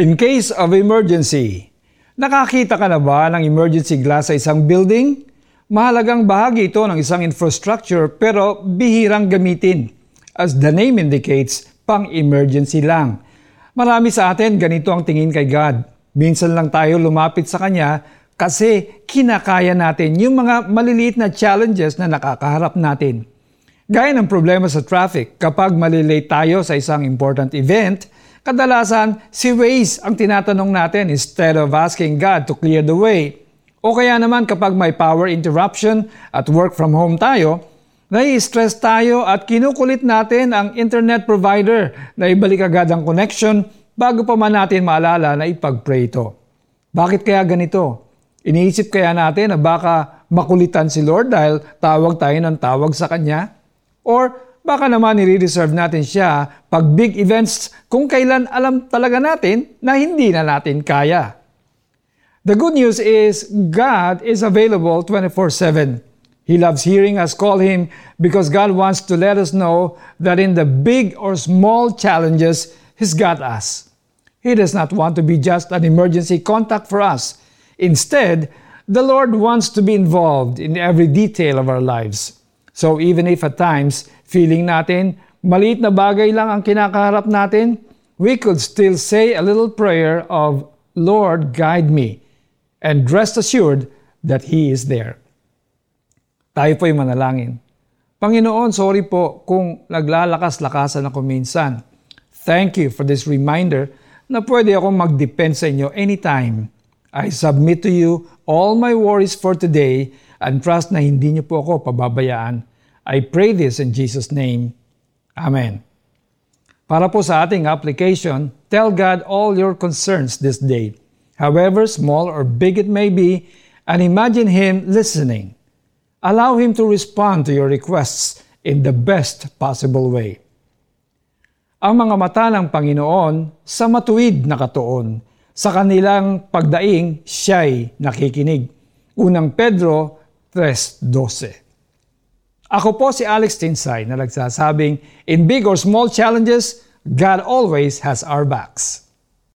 In case of emergency, nakakita ka na ba ng emergency glass sa isang building? Mahalagang bahagi ito ng isang infrastructure pero bihirang gamitin. As the name indicates, pang-emergency lang. Marami sa atin ganito ang tingin kay God. Minsan lang tayo lumapit sa Kanya kasi kinakaya natin yung mga maliliit na challenges na nakakaharap natin. Gaya ng problema sa traffic, kapag malilate tayo sa isang important event, Kadalasan, si Waze ang tinatanong natin instead of asking God to clear the way. O kaya naman kapag may power interruption at work from home tayo, nai-stress tayo at kinukulit natin ang internet provider na ibalik agad ang connection bago pa man natin maalala na ipag-pray ito. Bakit kaya ganito? Iniisip kaya natin na baka makulitan si Lord dahil tawag tayo ng tawag sa Kanya? Or baka naman nire-reserve natin siya pag big events kung kailan alam talaga natin na hindi na natin kaya. The good news is God is available 24-7. He loves hearing us call Him because God wants to let us know that in the big or small challenges, He's got us. He does not want to be just an emergency contact for us. Instead, the Lord wants to be involved in every detail of our lives. So even if at times feeling natin maliit na bagay lang ang kinakaharap natin, we could still say a little prayer of, Lord, guide me, and rest assured that He is there. Tayo po'y manalangin. Panginoon, sorry po kung naglalakas-lakasan ako minsan. Thank you for this reminder na pwede akong mag-depend sa inyo anytime. I submit to you all my worries for today and trust na hindi niyo po ako pababayaan. I pray this in Jesus' name. Amen. Para po sa ating application, tell God all your concerns this day, however small or big it may be, and imagine Him listening. Allow Him to respond to your requests in the best possible way. Ang mga mata ng Panginoon sa matuwid na katuon, sa kanilang pagdaing siya'y nakikinig. Unang Pedro 3.12 ako po si Alex Tinsay na nagsasabing, in big or small challenges, God always has our backs.